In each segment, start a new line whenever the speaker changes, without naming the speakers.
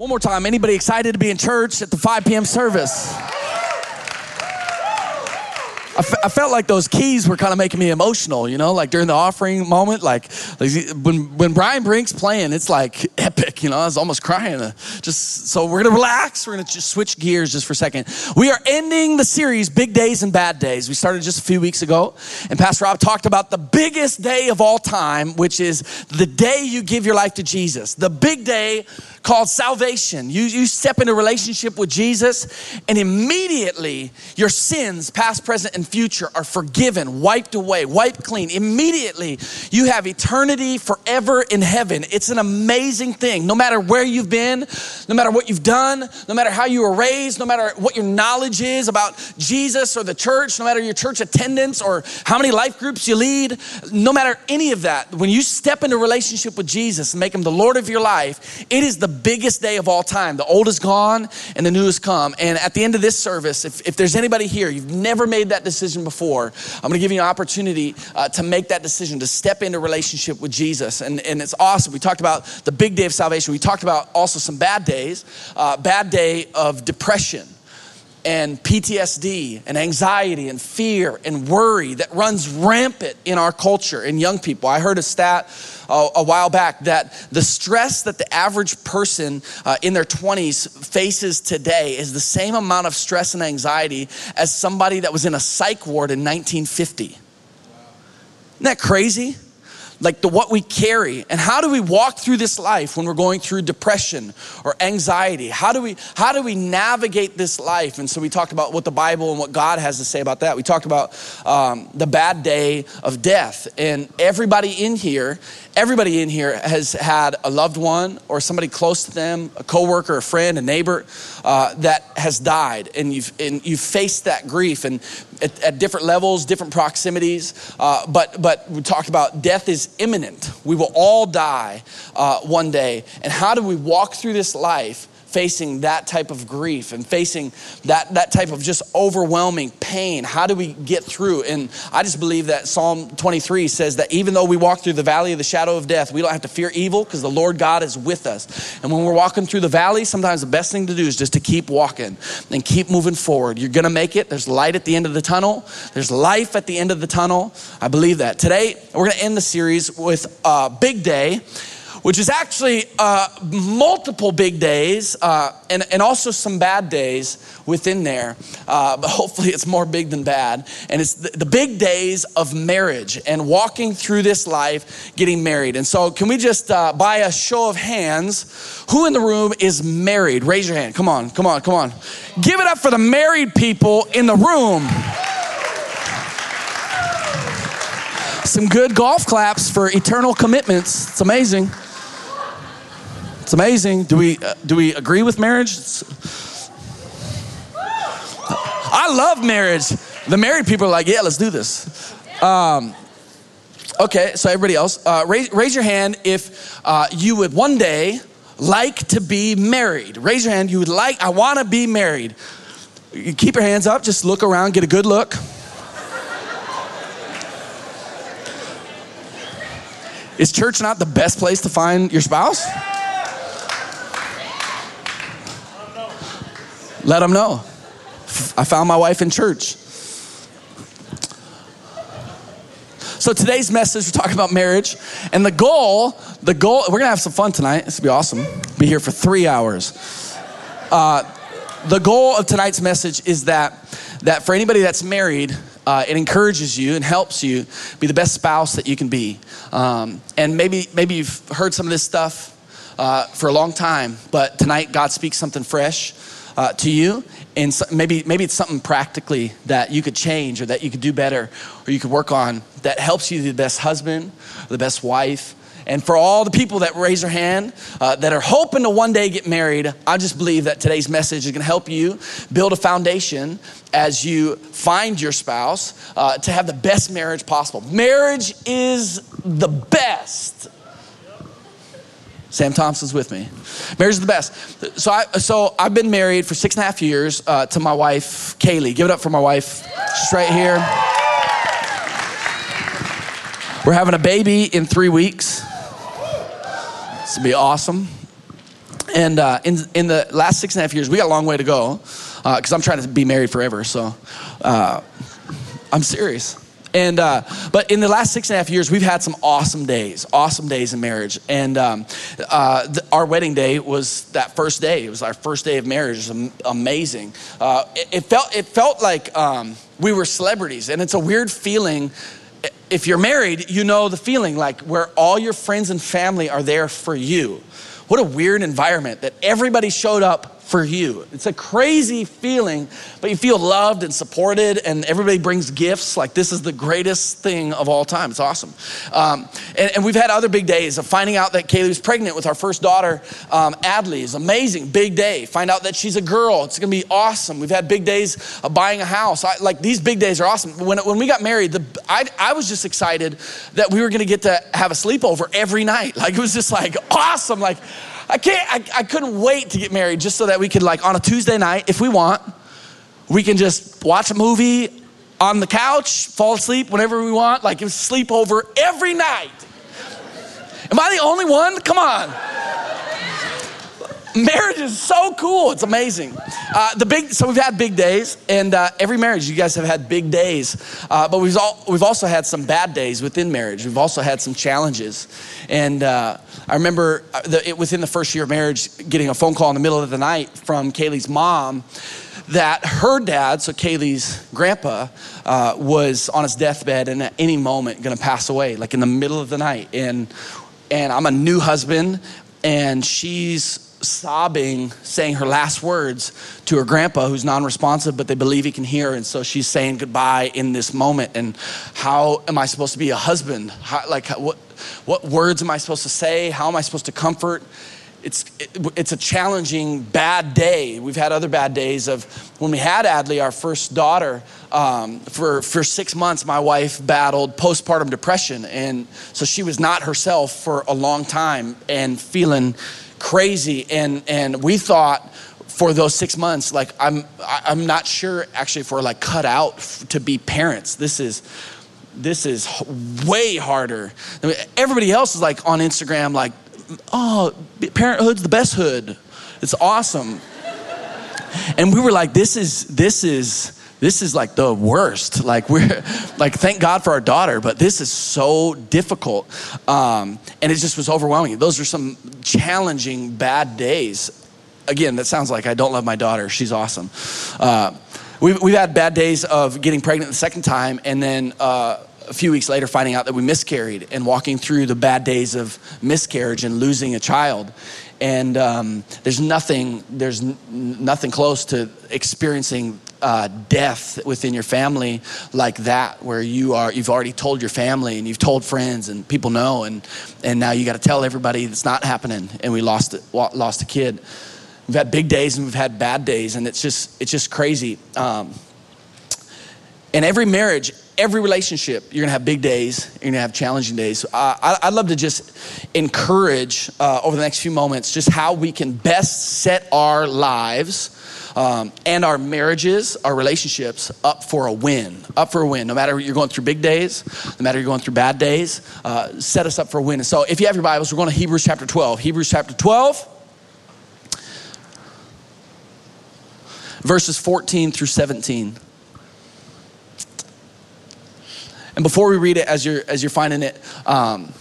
One more time, anybody excited to be in church at the 5 p.m. service? I, felt like those keys were kind of making me emotional, you know, like during the offering moment, like, like when when Brian Brink's playing, it's like epic, you know. I was almost crying. Uh, just so we're gonna relax. We're gonna just switch gears just for a second. We are ending the series Big Days and Bad Days. We started just a few weeks ago, and Pastor Rob talked about the biggest day of all time, which is the day you give your life to Jesus. The big day called salvation. You, you step into relationship with Jesus, and immediately your sins, past, present, and future, are forgiven, wiped away, wiped clean. Immediately you have eternity forever in heaven. It's an amazing thing. No matter where you've been, no matter what you've done, no matter how you were raised, no matter what your knowledge is about Jesus or the church, no matter your church attendance or how many life groups you lead, no matter any of that, when you step into relationship with Jesus and make him the Lord of your life, it is the biggest day of all time. The old is gone and the new has come. And at the end of this service, if, if there's anybody here, you've never made that decision before, I'm gonna give you an opportunity uh, to make that decision, to step into relationship with Jesus. And, and it's awesome. We talked about the big day of salvation. We talked about also some bad days, uh, bad day of depression and PTSD and anxiety and fear and worry that runs rampant in our culture in young people. I heard a stat uh, a while back that the stress that the average person uh, in their 20s faces today is the same amount of stress and anxiety as somebody that was in a psych ward in 1950. Isn't that crazy? Like the what we carry. And how do we walk through this life when we're going through depression or anxiety? How do we how do we navigate this life? And so we talked about what the bible and what god has to say about that. We talked about um, the bad day of death. And everybody in here everybody in here has had a loved one or somebody close to them a coworker a friend a neighbor uh, that has died. And you've and you've faced that grief and at, at different levels different proximities. Uh, but but we talked about death is imminent. We will all die uh, one day. And how do we walk through this life facing that type of grief and facing that, that type of just overwhelming pain. How do we get through? And I just believe that Psalm 23 says that even though we walk through the valley of the shadow of death, we don't have to fear evil because the Lord God is with us. And when we're walking through the valley, sometimes the best thing to do is just to keep walking and keep moving forward. You're going to make it. There's light at the end of the tunnel, there's life at the end of the tunnel. I believe that. Today, we're going to end the series with a big day which is actually uh, multiple big days uh, and, and also some bad days within there. Uh, but hopefully, it's more big than bad. And it's the, the, big days of marriage and walking through this life, getting married. And so, can we just, uh, by a show of hands, who in the room is married? Raise your hand. Come on, come on, come on. Give it up for the married people in the room. Some good golf claps for eternal commitments. It's amazing. It's amazing. Do we, uh, do we agree with marriage? It's, I love marriage. The married people are like, yeah, let's do this. Um, okay, so everybody else, uh, raise, raise your hand if uh, you would one day like to be married. Raise your hand. You would like, I want to be married. You keep your hands up. Just look around, get a good look. Is church not the best place to find your spouse? Let them know. I found my wife in church. So today's message, we're talking about marriage, and the goal, the goal, we're gonna have some fun tonight. This will be awesome. Be here for three hours. Uh, the goal of tonight's message is that that for anybody that's married, uh, it encourages you and helps you be the best spouse that you can be. Um, and maybe maybe you've heard some of this stuff uh, for a long time, but tonight God speaks something fresh uh, to you and so maybe maybe it's something practically that you could change or that you could do better or you could work on that helps you be the best husband the best wife. And for all the people that raise their hand uh, that are hoping to one day get married i just believe that today's message is going to help you build a foundation as you find your spouse uh, to have the best marriage possible. Marriage is the best Sam Thompson's with me. Marriage is the best. So, I, so I've been married for six and a half years uh, to my wife, Kaylee. Give it up for my wife. She's right here. We're having a baby in three weeks. This will be awesome. And uh, in, in the last six and a half years, we got a long way to go because uh, I'm trying to be married forever. So uh, I'm serious. And uh, but in the last six and a half years, we've had some awesome days, awesome days in marriage. And um, uh, our wedding day was that first day. It was our first day of marriage. It was amazing. Uh, it, it, felt it felt like um, we were celebrities, and it's a weird feeling. If you're married, you know the feeling like where all your friends and family are there for you. What a weird environment that everybody showed up for you. It's a crazy feeling, but you feel loved and supported, and everybody brings gifts. Like, this is the greatest thing of all time. It's awesome. Um, and, and, we've had other big days of finding out that Kaylee was pregnant with our first daughter, um, Adley. is amazing. Big day. Find out that she's a girl. It's gonna be awesome. We've had big days of buying a house. I, like, these big days are awesome. When, when we got married, the, I, I was just excited that we were gonna get to have a sleepover every night. Like, it was just like awesome. Like, I can't, I, I couldn't wait to get married just so that we could, like, on a Tuesday night, if we want, we can just watch a movie on the couch, fall asleep whenever we want. Like, it was sleepover every night. Am I the only one? Come on. Marriage is so cool. It's amazing. Uh, the big, so we've had big days, and uh, every marriage, you guys have had big days. Uh, but we've, all, we've also had some bad days within marriage. We've also had some challenges. And uh, I remember uh, the, it, within the first year of marriage, getting a phone call in the middle of the night from Kaylee's mom that her dad, so Kaylee's grandpa, uh, was on his deathbed and at any moment going to pass away, like in the middle of the night. And and I'm a new husband, and she's sobbing, saying her last words to her grandpa, who's non responsive, but they believe he can hear. And so she's saying goodbye in this moment. And how am I supposed to be a husband? How, like, what, what words am I supposed to say? How am I supposed to comfort? It's, it, it's a challenging, bad day. We've had other bad days of when we had Adley, our first daughter, um, for, for six months, my wife battled postpartum depression. And so she was not herself for a long time and feeling crazy. And, and we thought for those six months, like I'm, I'm not sure actually if we're like cut out to be parents. This is, this is way harder. I mean, everybody else is like on Instagram, like, oh, parenthood's the best hood. It's awesome. And we were like, this is, this is, this is like the worst. Like we're like, thank God for our daughter, but this is so difficult. Um, and it just was overwhelming. Those are some challenging bad days. Again, that sounds like I don't love my daughter. She's awesome. Uh, we've, we've had bad days of getting pregnant the second time and then uh, a few weeks later finding out that we miscarried and walking through the bad days of miscarriage and losing a child and um, there's nothing there's n- nothing close to experiencing uh, death within your family like that where you are you've already told your family and you've told friends and people know and and now you got to tell everybody it's not happening and we lost lost a kid. We've had big days and we've had bad days and it's just it's just crazy. Um, in every marriage every relationship you're gonna have big days you're gonna have challenging days. Uh, I, would love to just encourage uh, over the next few moments just how we can best set our lives um, and our marriages, our relationships up for a win, up for a win. No matter you're going through big days, no matter you're going through bad days, uh, set us up for a win. And so if you have your Bibles, we're going to Hebrews chapter 12. Hebrews chapter 12, verses 14 through 17. And before we read it, as you're, as you're finding it, um,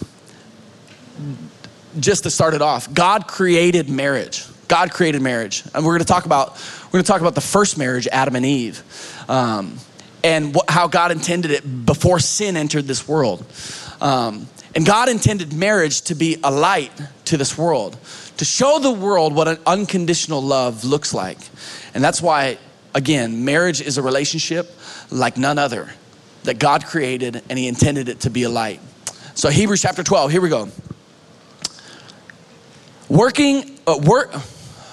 just to start it off, God created marriage. God created marriage. And we're going to talk about we're going to talk about the first marriage, Adam and Eve, um, and wh- how God intended it before sin entered this world. Um, and God intended marriage to be a light to this world, to show the world what an unconditional love looks like. And that's why, again, marriage is a relationship like none other that God created and He intended it to be a light. So, Hebrews chapter 12, here we go. Working, uh, work,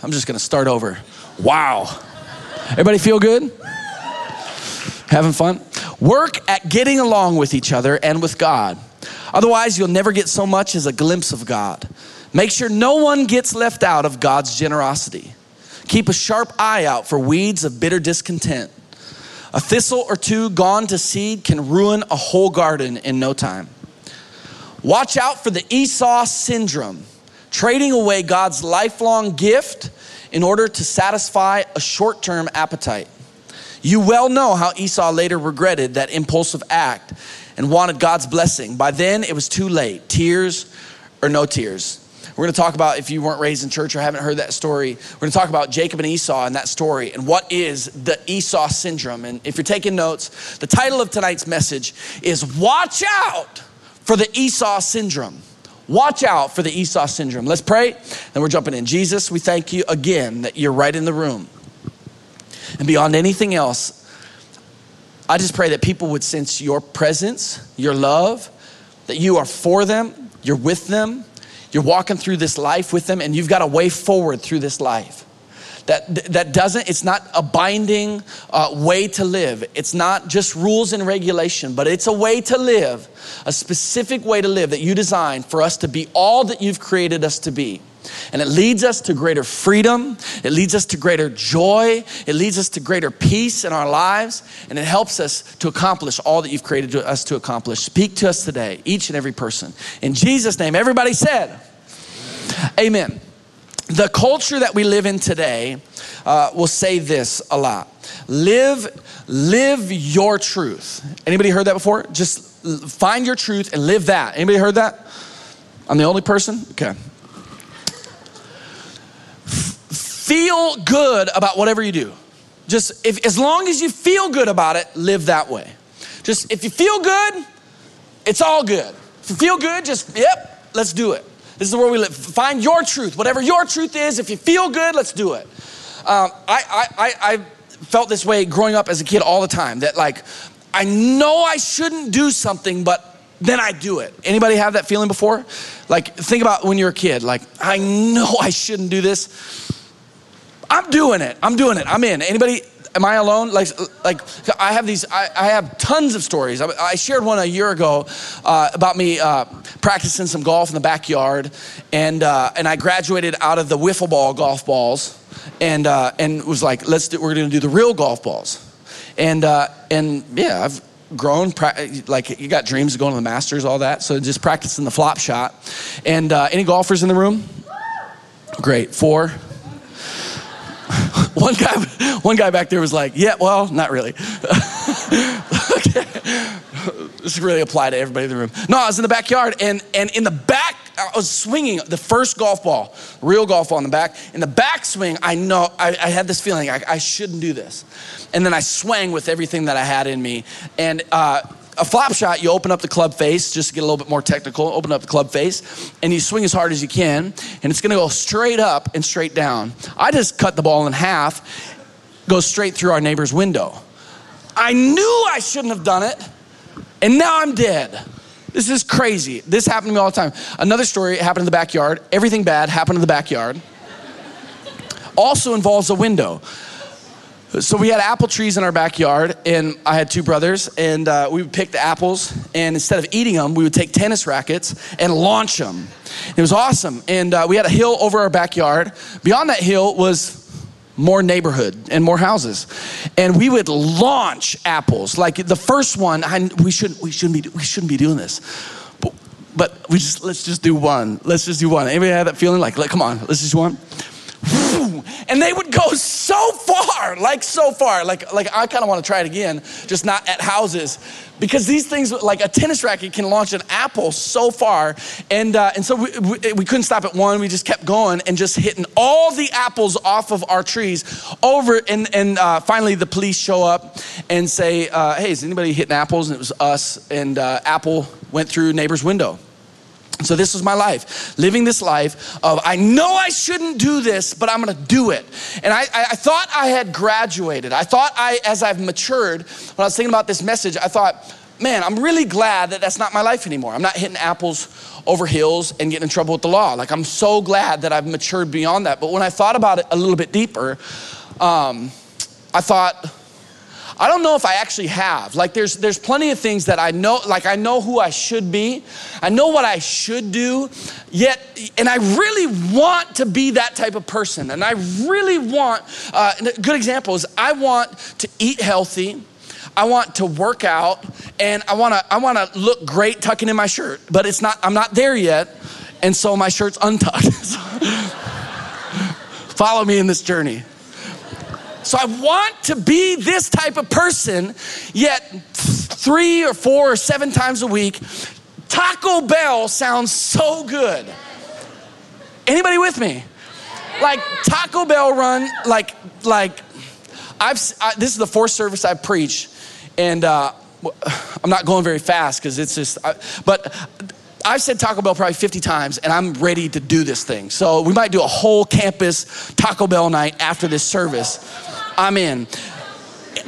I'm just gonna start over. Wow. Everybody feel good? Having fun? Work at getting along with each other and with God. Otherwise, you'll never get so much as a glimpse of God. Make sure no one gets left out of God's generosity. Keep a sharp eye out for weeds of bitter discontent. A thistle or two gone to seed can ruin a whole garden in no time. Watch out for the Esau syndrome trading away God's lifelong gift in order to satisfy a short term appetite. You well know how Esau later regretted that impulsive act and wanted God's blessing. By then, it was too late tears or no tears. We're going to talk about, if you weren't raised in church or haven't heard that story, we're going to talk about Jacob and Esau and that story and what is the Esau syndrome. And if you're taking notes, the title of tonight's message is Watch Out for the Esau Syndrome. Watch out for the Esau syndrome. Let's pray, and we're jumping in. Jesus, we thank you again that you're right in the room. And beyond anything else, I just pray that people would sense your presence, your love, that you are for them, you're with them, you're walking through this life with them, and you've got a way forward through this life. That, that doesn't, it's not a binding uh, way to live. It's not just rules and regulation, but it's a way to live, a specific way to live that you designed for us to be all that you've created us to be. And it leads us to greater freedom. It leads us to greater joy. It leads us to greater peace in our lives. And it helps us to accomplish all that you've created us to accomplish. Speak to us today, each and every person. In Jesus' name, everybody said, Amen. The culture that we live in today uh, will say this a lot. Live, live your truth. Anybody heard that before? Just find your truth and live that. Anybody heard that? I'm the only person? Okay. feel good about whatever you do. Just if, as long as you feel good about it, live that way. Just if you feel good, it's all good. If you feel good, just, yep, let's do it. This is where we live. Find your truth. Whatever your truth is, if you feel good, let's do it. Um, I, I, I felt this way growing up as a kid all the time that, like, I know I shouldn't do something, but then I do it. Anybody have that feeling before? Like, think about when you're a kid. Like, I know I shouldn't do this, I'm doing it. I'm doing it. I'm in. Anybody? Am I alone? Like, like I have these. I, I have tons of stories. I, I, shared one a year ago uh, about me uh, practicing some golf in the backyard, and uh, and I graduated out of the wiffle ball golf balls, and uh, and was like, let's do, we're going to do the real golf balls, and uh, and yeah, I've grown like you got dreams of going to the masters all that so just practicing the flop shot and uh, any golfers in the room great four one guy, one guy back there was like, "Yeah, well, not really." okay. This really apply to everybody in the room. No, I was in the backyard, and and in the back, I was swinging the first golf ball, real golf ball in the back. In the back swing, I know I, I had this feeling I, I, shouldn't do this, and then I swang with everything that I had in me, and. Uh, a flop shot, you open up the club face, just to get a little bit more technical, open up the club face, and you swing as hard as you can, and it's gonna go straight up and straight down. I just cut the ball in half, goes straight through our neighbor's window. I knew I shouldn't have done it, and now I'm dead. This is crazy. This happened to me all the time. Another story happened in the backyard. Everything bad happened in the backyard. Also involves a window. So we had apple trees in our backyard, and I had two brothers, and uh, we would pick the apples, and instead of eating them, we would take tennis rackets and launch them. It was awesome, and uh, we had a hill over our backyard. Beyond that hill was more neighborhood and more houses, and we would launch apples. Like the first one, I, we shouldn't we shouldn't be we shouldn't be doing this, but, but we just let's just do one. Let's just do one. Anybody have that feeling? Like, come on, let's just do one and they would go so far, like so far. Like, like I kind of want to try it again, just not at houses, because these things, like a tennis racket, can launch an apple so far. And uh, and so we, we, we couldn't stop at one. We just kept going and just hitting all the apples off of our trees over. And and uh, finally, the police show up and say, uh, "Hey, is anybody hitting apples?" And it was us. And uh, apple went through neighbor's window. So this was my life, living this life of I know I shouldn't do this, but I'm gonna do it. And I, I, thought I had graduated. I thought I, as I've matured, when I was thinking about this message, I thought, man, I'm really glad that that's not my life anymore. I'm not hitting apples over hills and getting in trouble with the law. Like I'm so glad that I've matured beyond that. But when I thought about it a little bit deeper, um, I thought, I don't know if I actually have. Like there's there's plenty of things that I know like I know who I should be. I know what I should do. Yet and I really want to be that type of person. And I really want uh, a good example is I want to eat healthy. I want to work out and I want to I want to look great tucking in my shirt, but it's not I'm not there yet. And so my shirt's untucked. Follow me in this journey. So I want to be this type of person, yet three or four or seven times a week, Taco Bell sounds so good. Anybody with me? Like Taco Bell run, like like I've I, this is the fourth service I preach, and uh, I'm not going very fast because it's just. I, but I've said Taco Bell probably 50 times, and I'm ready to do this thing. So we might do a whole campus Taco Bell night after this service. I'm in.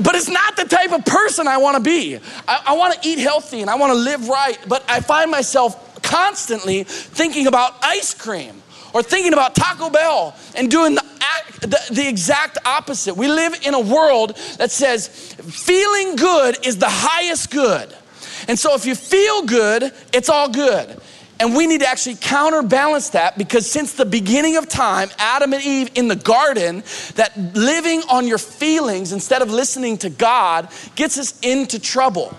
But it's not the type of person I want to be. I, I want to eat healthy and I want to live right, but I find myself constantly thinking about ice cream or thinking about Taco Bell and doing the, the, the, exact opposite. We live in a world that says feeling good is the highest good. And so if you feel good, it's all good. And we need to actually counterbalance that because since the beginning of time, Adam and Eve in the garden, that living on your feelings instead of listening to God gets us into trouble.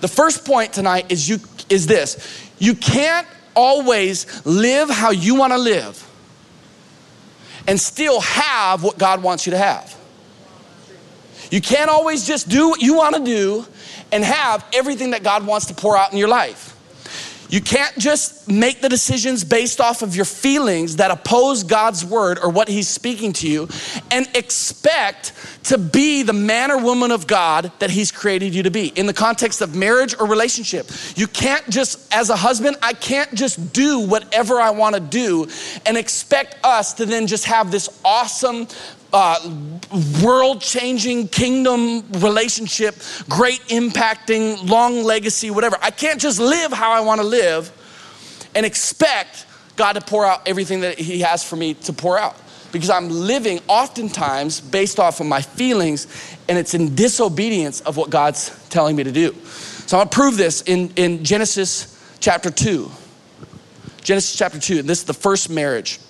The first point tonight is you is this. You can't always live how you want to live and still have what God wants you to have. You can't always just do what you want to do and have everything that God wants to pour out in your life. You can't just make the decisions based off of your feelings that oppose God's word or what He's speaking to you and expect to be the man or woman of God that He's created you to be. In the context of marriage or relationship, you can't just, as a husband, I can't just do whatever I want to do and expect us to then just have this awesome uh, world changing kingdom relationship, great impacting, long legacy, whatever. I can't just live how I want to live and expect God to pour out everything that He has for me to pour out because I'm living oftentimes based off of my feelings and it's in disobedience of what God's telling me to do. So I'm gonna prove this in, in Genesis chapter 2. Genesis chapter 2, this is the first marriage.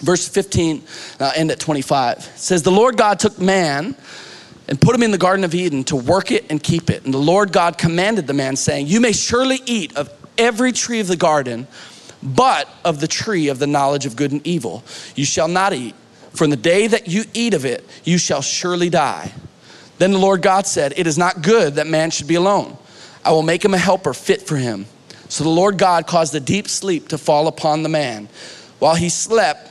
Verse 15, uh, end at 25. It says, The Lord God took man and put him in the Garden of Eden to work it and keep it. And the Lord God commanded the man, saying, You may surely eat of every tree of the garden, but of the tree of the knowledge of good and evil you shall not eat. For in the day that you eat of it, you shall surely die. Then the Lord God said, It is not good that man should be alone. I will make him a helper fit for him. So the Lord God caused a deep sleep to fall upon the man. While he slept,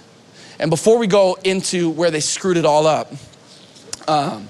And before we go into where they screwed it all up, um,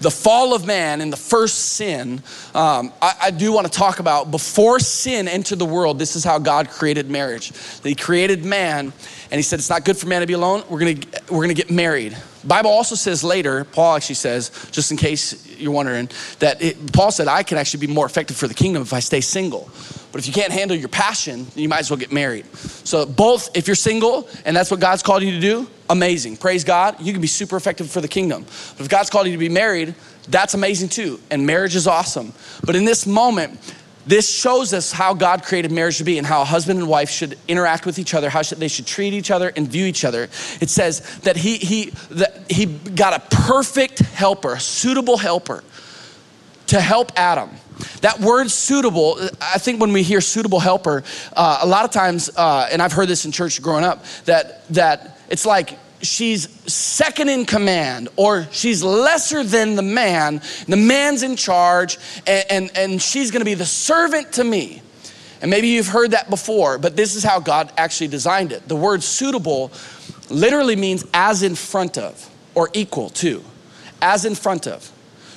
the fall of man and the first sin, um, I, I, do want to talk about before sin entered the world, this is how God created marriage. He created man and he said it's not good for man to be alone. We're gonna, we're gonna get married. Bible also says later, Paul actually says, just in case you're wondering, that it, Paul said, I can actually be more effective for the kingdom if I stay single. But if you can't handle your passion, you might as well get married. So, both, if you're single and that's what God's called you to do, amazing. Praise God. You can be super effective for the kingdom. But if God's called you to be married, that's amazing too. And marriage is awesome. But in this moment, this shows us how God created marriage to be and how a husband and wife should interact with each other, how they should treat each other and view each other. It says that he, he, that he got a perfect helper, a suitable helper to help Adam. That word suitable, I think when we hear suitable helper, uh, a lot of times, uh, and I've heard this in church growing up, that, that it's like she's second in command or she's lesser than the man. The man's in charge and, and, and she's gonna be the servant to me. And maybe you've heard that before, but this is how God actually designed it. The word suitable literally means as in front of or equal to, as in front of.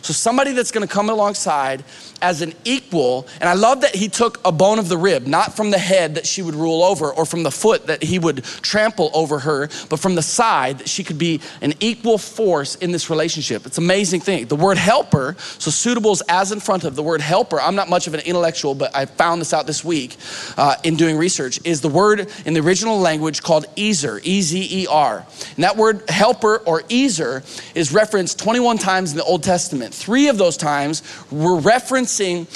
So somebody that's gonna come alongside as an equal. And I love that he took a bone of the rib, not from the head that she would rule over or from the foot that he would trample over her, but from the side that she could be an equal force in this relationship. It's an amazing thing. The word helper, so suitable as in front of the word helper. I'm not much of an intellectual, but I found this out this week uh, in doing research, is the word in the original language called Ezer, E Z E R. And that word helper or Ezer is referenced 21 times in the Old Testament. Three of those times were referencing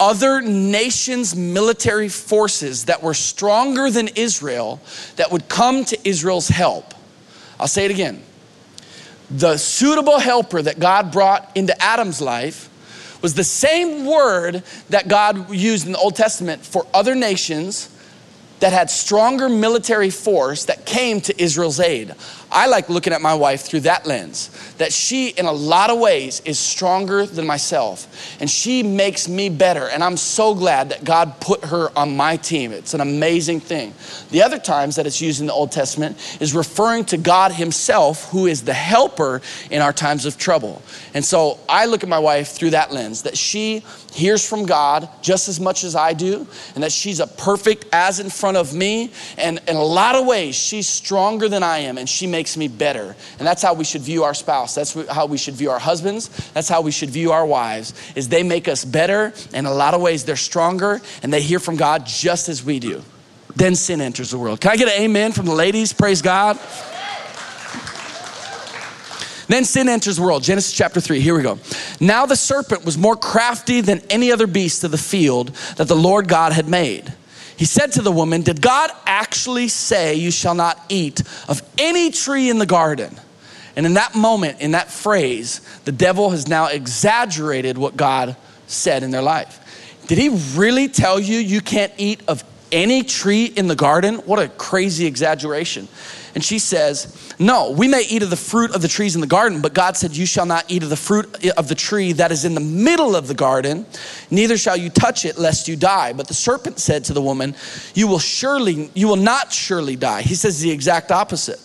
other nations' military forces that were stronger than Israel that would come to Israel's help. I'll say it again. The suitable helper that God brought into Adam's life was the same word that God used in the Old Testament for other nations that had stronger military force that came to Israel's aid. I like looking at my wife through that lens, that she, in a lot of ways, is stronger than myself. And she makes me better. And I'm so glad that God put her on my team. It's an amazing thing. The other times that it's used in the Old Testament is referring to God Himself, who is the helper in our times of trouble. And so I look at my wife through that lens, that she hears from God just as much as I do, and that she's a perfect as in front of me. And in a lot of ways, she's stronger than I am, and she makes me better. And that's how we should view our spouse. That's how we should view our husbands. That's how we should view our wives, is they make us better. In a lot of ways, they're stronger, and they hear from God just as we do. Then sin enters the world. Can I get an amen from the ladies? Praise God. Then sin enters the world. Genesis chapter 3. Here we go. Now the serpent was more crafty than any other beast of the field that the Lord God had made. He said to the woman, Did God actually say, You shall not eat of any tree in the garden? And in that moment, in that phrase, the devil has now exaggerated what God said in their life. Did he really tell you you can't eat of any tree in the garden? What a crazy exaggeration. And she says, No, we may eat of the fruit of the trees in the garden, but God said, You shall not eat of the fruit of the tree that is in the middle of the garden, neither shall you touch it, lest you die. But the serpent said to the woman, You will surely, you will not surely die. He says the exact opposite.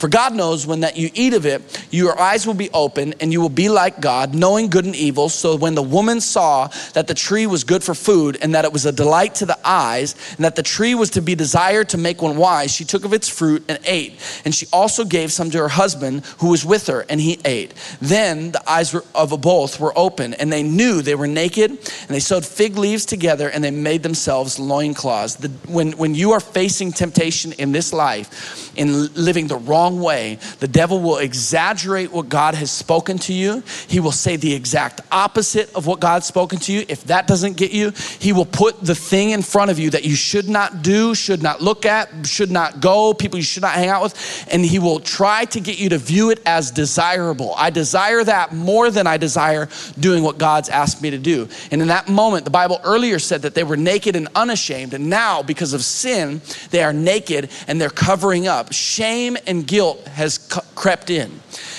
For God knows when that you eat of it, your eyes will be open and you will be like God, knowing good and evil. So when the woman saw that the tree was good for food and that it was a delight to the eyes and that the tree was to be desired to make one wise, she took of its fruit and ate. And she also gave some to her husband who was with her and he ate. Then the eyes of both were open and they knew they were naked and they sewed fig leaves together and they made themselves loincloths. The, when, when you are facing temptation in this life, in living the wrong wrong way, the devil will exaggerate what God has spoken to you. He will say the exact opposite of what God's spoken to you. If that doesn't get you, he will put the thing in front of you that you should not do, should not look at, should not go, people you should not hang out with, and he will try to get you to view it as desirable. I desire that more than I desire doing what God's asked me to do. And in that moment, the Bible earlier said that they were naked and unashamed, and now because of sin, they are naked and they're covering up. Shame and guilt guilt has crept in.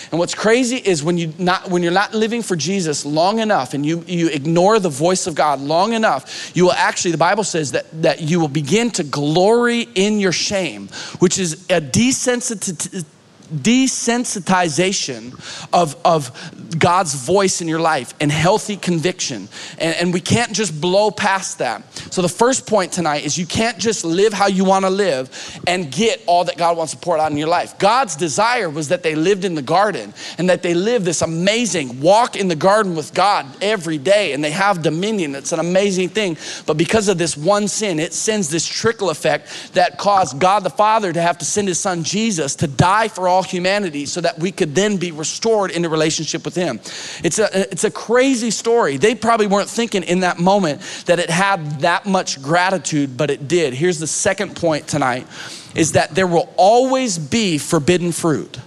And what's crazy is when you not when you're not living for Jesus long enough and you you ignore the voice of God long enough, you will actually the Bible says that that you will begin to glory in your shame, which is a desensitization desensitization of, of God's voice in your life and healthy conviction. And, and we can't just blow past that. So, the first point tonight is you can't just live how you want to live and get all that God wants to pour out in your life. God's desire was that they lived in the garden and that they live this amazing walk in the garden with God every day and they have dominion. It's an amazing thing. But because of this one sin, it sends this trickle effect that caused God the Father to have to send his son Jesus to die for all all humanity so that we could then be restored in a relationship with Him. It's a, it's a crazy story. They probably weren't thinking in that moment that it had that much gratitude, but it did. Here's the second point tonight is that there will always be forbidden fruit.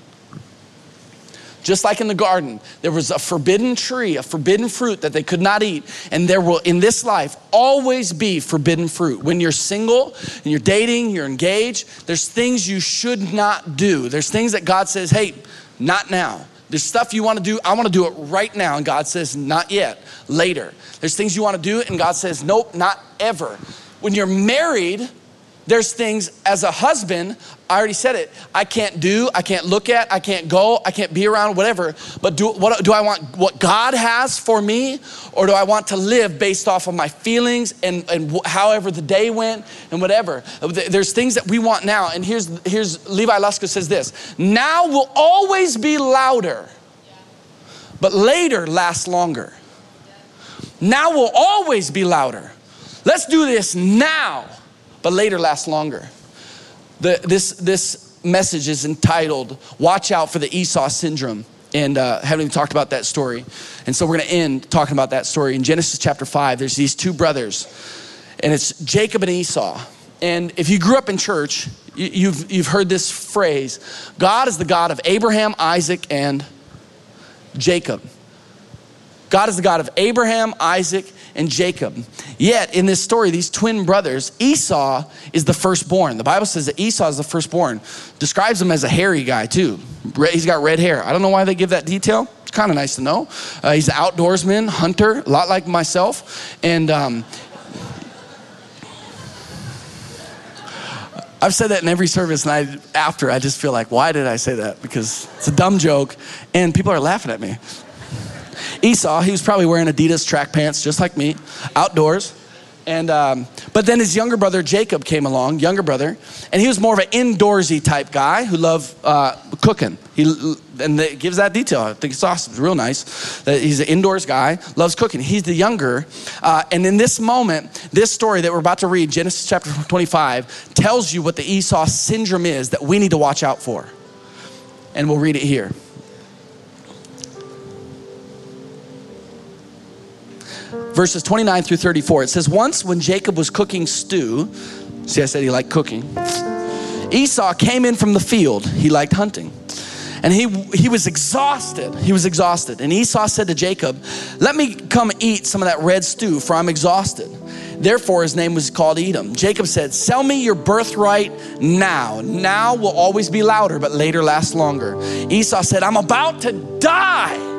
Just like in the garden, there was a forbidden tree, a forbidden fruit that they could not eat. And there will, in this life, always be forbidden fruit. When you're single and you're dating, you're engaged, there's things you should not do. There's things that God says, hey, not now. There's stuff you want to do, I want to do it right now. And God says, not yet, later. There's things you want to do, and God says, nope, not ever. When you're married, there's things as a husband, I already said it. I can't do, I can't look at, I can't go, I can't be around, whatever. But do, what, do I want what God has for me? Or do I want to live based off of my feelings and, and however the day went and whatever? Uh, there's things that we want now. And here's, here's Levi Lusko says this now will always be louder, but later lasts longer. Now will always be louder. Let's do this now, but later lasts longer. The, this, this message is entitled Watch Out for the Esau Syndrome. And uh, haven't even talked about that story. And so we're going to end talking about that story. In Genesis chapter 5, there's these two brothers, and it's Jacob and Esau. And if you grew up in church, you've, you've heard this phrase God is the God of Abraham, Isaac, and Jacob. God is the God of Abraham, Isaac, and Jacob. Yet, in this story, these twin brothers, Esau is the firstborn. The Bible says that Esau is the firstborn, describes him as a hairy guy, too. He's got red hair. I don't know why they give that detail. It's kind of nice to know. Uh, he's an outdoorsman, hunter, a lot like myself. And um, I've said that in every service, and I, after I just feel like, why did I say that? Because it's a dumb joke, and people are laughing at me. Esau, he was probably wearing Adidas track pants, just like me, outdoors. And um, but then his younger brother Jacob came along, younger brother, and he was more of an indoorsy type guy who loved uh, cooking. He and it gives that detail. I think it's awesome. It's real nice that he's an indoors guy, loves cooking. He's the younger, uh, and in this moment, this story that we're about to read, Genesis chapter 25, tells you what the Esau syndrome is that we need to watch out for. And we'll read it here. Verses 29 through 34. It says, Once when Jacob was cooking stew, see, I said he liked cooking, Esau came in from the field. He liked hunting. And he, he was exhausted. He was exhausted. And Esau said to Jacob, Let me come eat some of that red stew, for I'm exhausted. Therefore, his name was called Edom. Jacob said, Sell me your birthright now. Now will always be louder, but later lasts longer. Esau said, I'm about to die.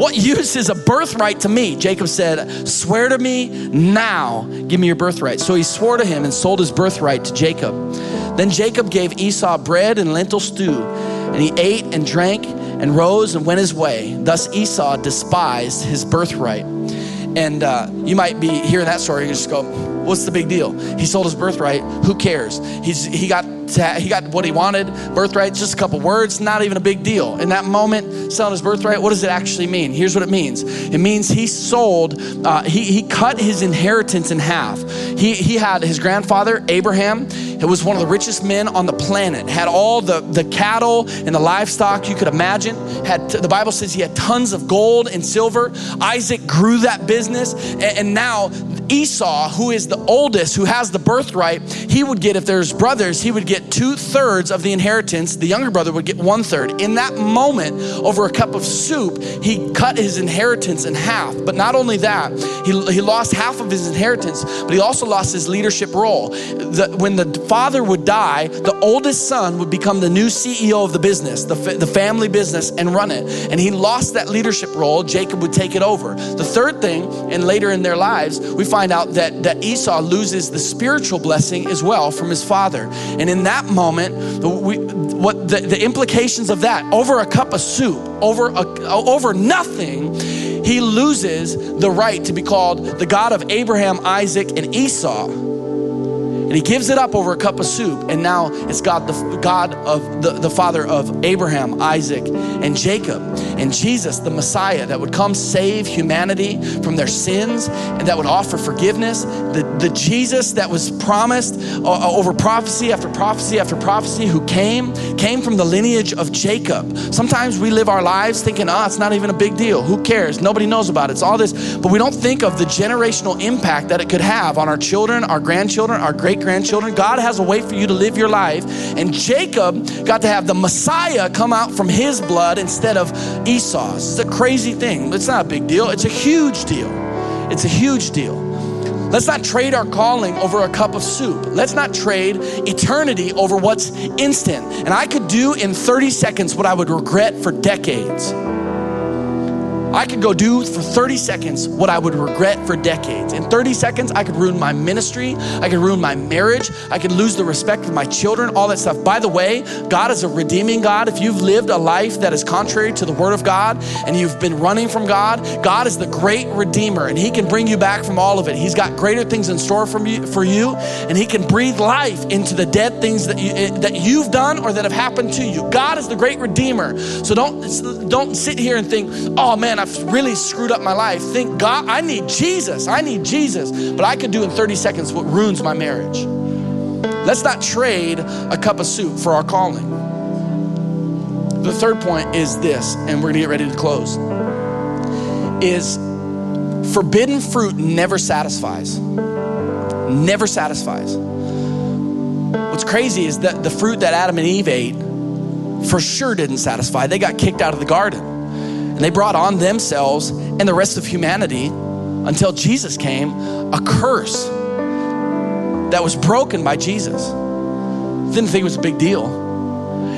What use is a birthright to me? Jacob said, Swear to me now, give me your birthright. So he swore to him and sold his birthright to Jacob. Then Jacob gave Esau bread and lentil stew, and he ate and drank and rose and went his way. Thus Esau despised his birthright. And uh, you might be hearing that story and just go, What's the big deal? He sold his birthright. Who cares? He's, he got he got what he wanted, birthright, just a couple words, not even a big deal. In that moment, selling his birthright, what does it actually mean? Here's what it means it means he sold, uh, he, he cut his inheritance in half. He, he had his grandfather, Abraham, it was one of the richest men on the planet, had all the, the cattle and the livestock you could imagine. Had the Bible says he had tons of gold and silver. Isaac grew that business, and, and now Esau, who is the oldest, who has the birthright, he would get, if there's brothers, he would get get two thirds of the inheritance, the younger brother would get one third. In that moment, over a cup of soup, he cut his inheritance in half. But not only that, he, he lost half of his inheritance, but he also lost his leadership role. The, when the father would die, the oldest son would become the new CEO of the business, the, the family business, and run it. And he lost that leadership role. Jacob would take it over. The third thing, and later in their lives, we find out that, that Esau loses the spiritual blessing as well from his father. And in that that moment, we, what the, the implications of that over a cup of soup, over a, over nothing, he loses the right to be called the God of Abraham, Isaac, and Esau and he gives it up over a cup of soup. And now it's God, the God of the, the father of Abraham, Isaac, and Jacob. And Jesus, the Messiah that would come save humanity from their sins and that would offer forgiveness. The, the Jesus that was promised over prophecy after prophecy after prophecy, who came, came from the lineage of Jacob. Sometimes we live our lives thinking, oh, it's not even a big deal. Who cares? Nobody knows about it. It's all this. But we don't think of the generational impact that it could have on our children, our grandchildren, our great grandchildren. God has a way for you to live your life. And Jacob got to have the Messiah come out from his blood instead of Esau's. It's a crazy thing. It's not a big deal, it's a huge deal. It's a huge deal. Let's not trade our calling over a cup of soup. Let's not trade eternity over what's instant. And I could do in 30 seconds what I would regret for decades. I could go do for 30 seconds what I would regret for decades. In 30 seconds, I could ruin my ministry, I could ruin my marriage, I could lose the respect of my children, all that stuff. By the way, God is a redeeming God. If you've lived a life that is contrary to the Word of God and you've been running from God, God is the great Redeemer and He can bring you back from all of it. He's got greater things in store for you, for you and He can breathe life into the dead things that, you, eh, that you've done or that have happened to you. God is the great Redeemer. So don't, don't sit here and think, oh man, I've really screwed up my life. Think, God, I need Jesus. I need Jesus. But I could do in 30 seconds what ruins my marriage. Let's not trade a cup of soup for our calling. The third point is this, and we're gonna get ready to close. Is forbidden fruit never satisfies. Never satisfies. What's crazy is that the fruit that Adam and Eve ate for sure didn't satisfy. They got kicked out of the garden. And they brought on themselves and the rest of humanity until Jesus came a curse that was broken by Jesus. Didn't think it was a big deal.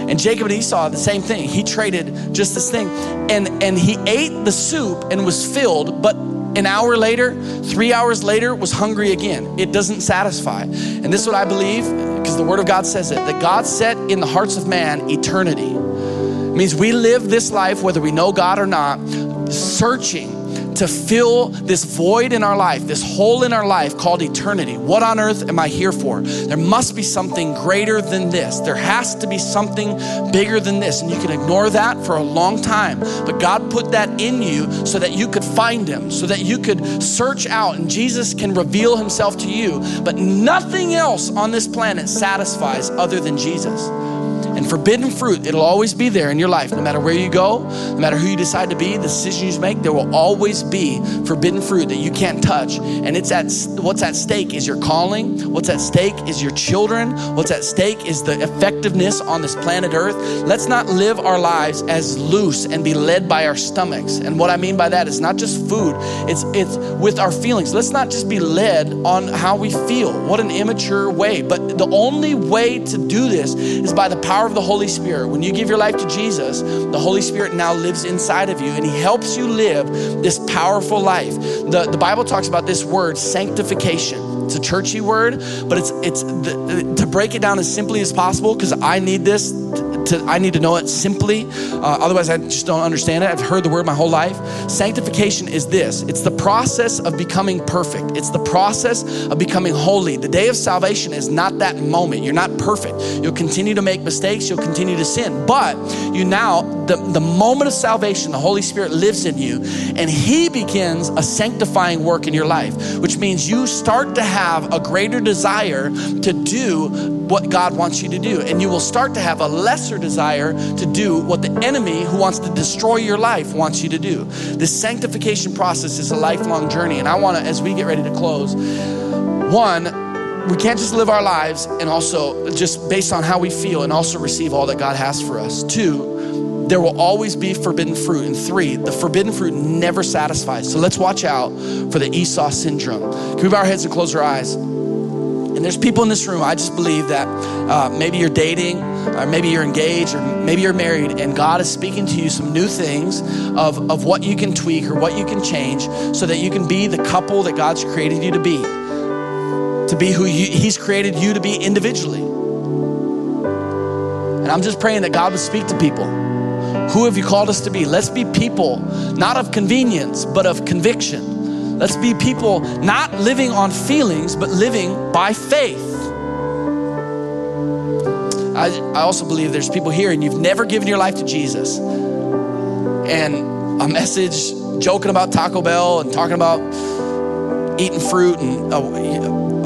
And Jacob and Esau, the same thing. He traded just this thing. And, and he ate the soup and was filled, but an hour later, three hours later, was hungry again. It doesn't satisfy. And this is what I believe, because the Word of God says it, that God set in the hearts of man eternity means we live this life, whether we know God or not, searching to fill this void in our life, this hole in our life called eternity. What on earth am I here for? There must be something greater than this. There has to be something bigger than this. And you can ignore that for a long time. But God put that in you so that you could find Him, so that you could search out and Jesus can reveal Himself to you. But nothing else on this planet satisfies other than Jesus. And forbidden fruit, it'll always be there in your life. No matter where you go, no matter who you decide to be, the decisions you make, there will always be forbidden fruit that you can't touch. And it's at what's at stake is your calling. What's at stake is your children. What's at stake is the effectiveness on this planet Earth. Let's not live our lives as loose and be led by our stomachs. And what I mean by that is not just food, it's it's with our feelings. Let's not just be led on how we feel. What an immature way. But the only way to do this is by the power power of the Holy Spirit, when you give your life to Jesus, the Holy Spirit now lives inside of you and He helps you live this powerful life. The, the Bible talks about this word, sanctification. It's a churchy word, but it's it's the, to break it down as simply as possible because I need this to, I need to know it simply. Uh, otherwise, I just don't understand it. I've heard the word my whole life. Sanctification is this it's the process of becoming perfect, it's the process of becoming holy. The day of salvation is not that moment. You're not perfect. You'll continue to make mistakes, you'll continue to sin. But you now, the, the moment of salvation, the Holy Spirit lives in you, and He begins a sanctifying work in your life, which means you start to have a greater desire to do what God wants you to do. And you will start to have a lesser desire to do what the enemy who wants to destroy your life wants you to do. This sanctification process is a lifelong journey. And I want to, as we get ready to close, one, we can't just live our lives and also just based on how we feel and also receive all that God has for us. Two, there will always be forbidden fruit. And three, the forbidden fruit never satisfies. So let's watch out for the Esau syndrome. Can we bow our heads and close our eyes? And there's people in this room, I just believe that uh, maybe you're dating, or maybe you're engaged, or maybe you're married, and God is speaking to you some new things of, of what you can tweak or what you can change so that you can be the couple that God's created you to be, to be who you, He's created you to be individually. And I'm just praying that God would speak to people. Who have you called us to be? Let's be people, not of convenience, but of conviction Let's be people not living on feelings, but living by faith. I, I also believe there's people here and you've never given your life to Jesus. And a message joking about Taco Bell and talking about eating fruit and a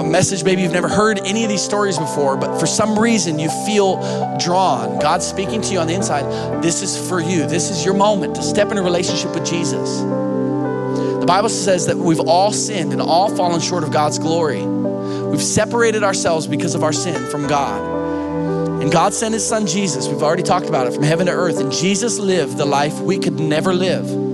message maybe you've never heard any of these stories before, but for some reason you feel drawn. God's speaking to you on the inside. This is for you. This is your moment to step in a relationship with Jesus. The Bible says that we've all sinned and all fallen short of God's glory. We've separated ourselves because of our sin from God. And God sent his son Jesus, we've already talked about it, from heaven to earth. And Jesus lived the life we could never live.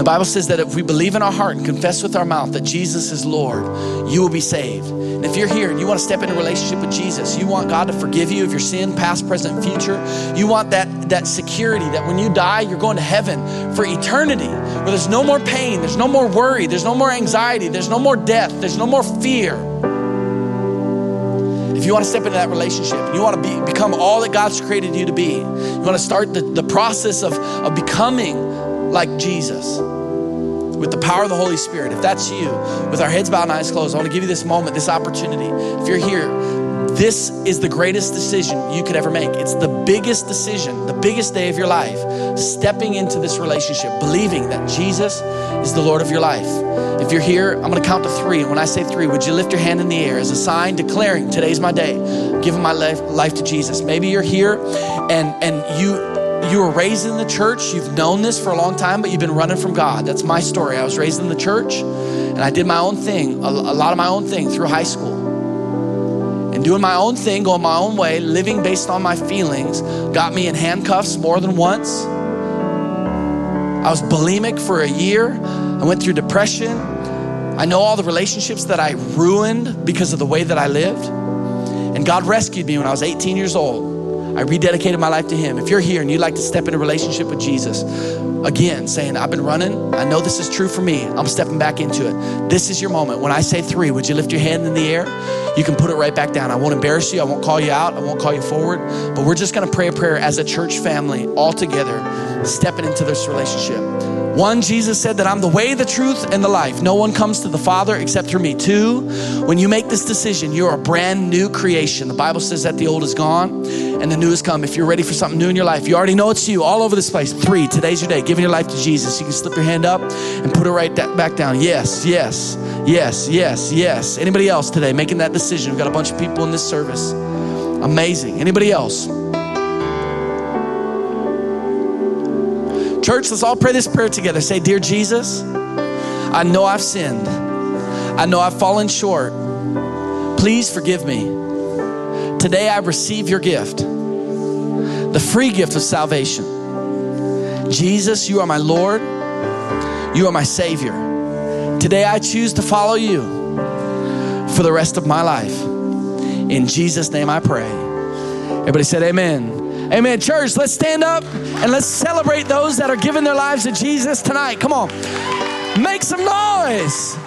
The Bible says that if we believe in our heart and confess with our mouth that Jesus is Lord, you will be saved. And if you're here and you want to step into a relationship with Jesus, you want God to forgive you of your sin, past, present, future, you want that, that security that when you die, you're going to heaven for eternity, where there's no more pain, there's no more worry, there's no more anxiety, there's no more death, there's no more fear. If you want to step into that relationship, you want to be, become all that God's created you to be, you want to start the, the process of, of becoming like Jesus with the power of the Holy Spirit, if that's you, with our heads bowed and eyes closed, I want to give you this moment, this opportunity. If you're here, this is the greatest decision you could ever make. It's the biggest decision, the biggest day of your life, stepping into this relationship, believing that Jesus is the Lord of your life. If you're here, I'm gonna count to three. And when I say three, would you lift your hand in the air as a sign declaring today's my day, giving my life, life to Jesus? Maybe you're here and, and you you were raised in the church, you've known this for a long time, but you've been running from God. That's my story. I was raised in the church and I did my own thing, a, lot of my own thing through high school. And doing my own thing, going my own way, living based on my feelings, got me in handcuffs more than once. I was bulimic for a year. I went through depression. I know all the relationships that I ruined because of the way that I lived. And God rescued me when I was 18 years old. I rededicated my life to Him. If you're here and you'd like to step into a relationship with Jesus, again, saying, I've been running, I know this is true for me, I'm stepping back into it. This is your moment. When I say three, would you lift your hand in the air? You can put it right back down. I won't embarrass you, I won't call you out, I won't call you forward, but we're just gonna pray a prayer as a church family all together, stepping into this relationship. One, Jesus said that I'm the way, the truth, and the life. No one comes to the Father except through me. Two, when you make this decision, you're a brand new creation. The Bible says that the old is gone and the new has come. If you're ready for something new in your life, you already know it's you all over this place. Three, today's your day. Giving your life to Jesus. You can slip your hand up and put it right back down. Yes, yes, yes, yes, yes. Anybody else today making that decision? We've got a bunch of people in this service. Amazing. Anybody else? Church, let's all pray this prayer together. Say, Dear Jesus, I know I've sinned. I know I've fallen short. Please forgive me. Today I receive your gift, the free gift of salvation. Jesus, you are my Lord. You are my Savior. Today I choose to follow you for the rest of my life. In Jesus' name I pray. Everybody said, Amen. Amen. Church, let's stand up and let's celebrate those that are giving their lives to Jesus tonight. Come on. Make some noise.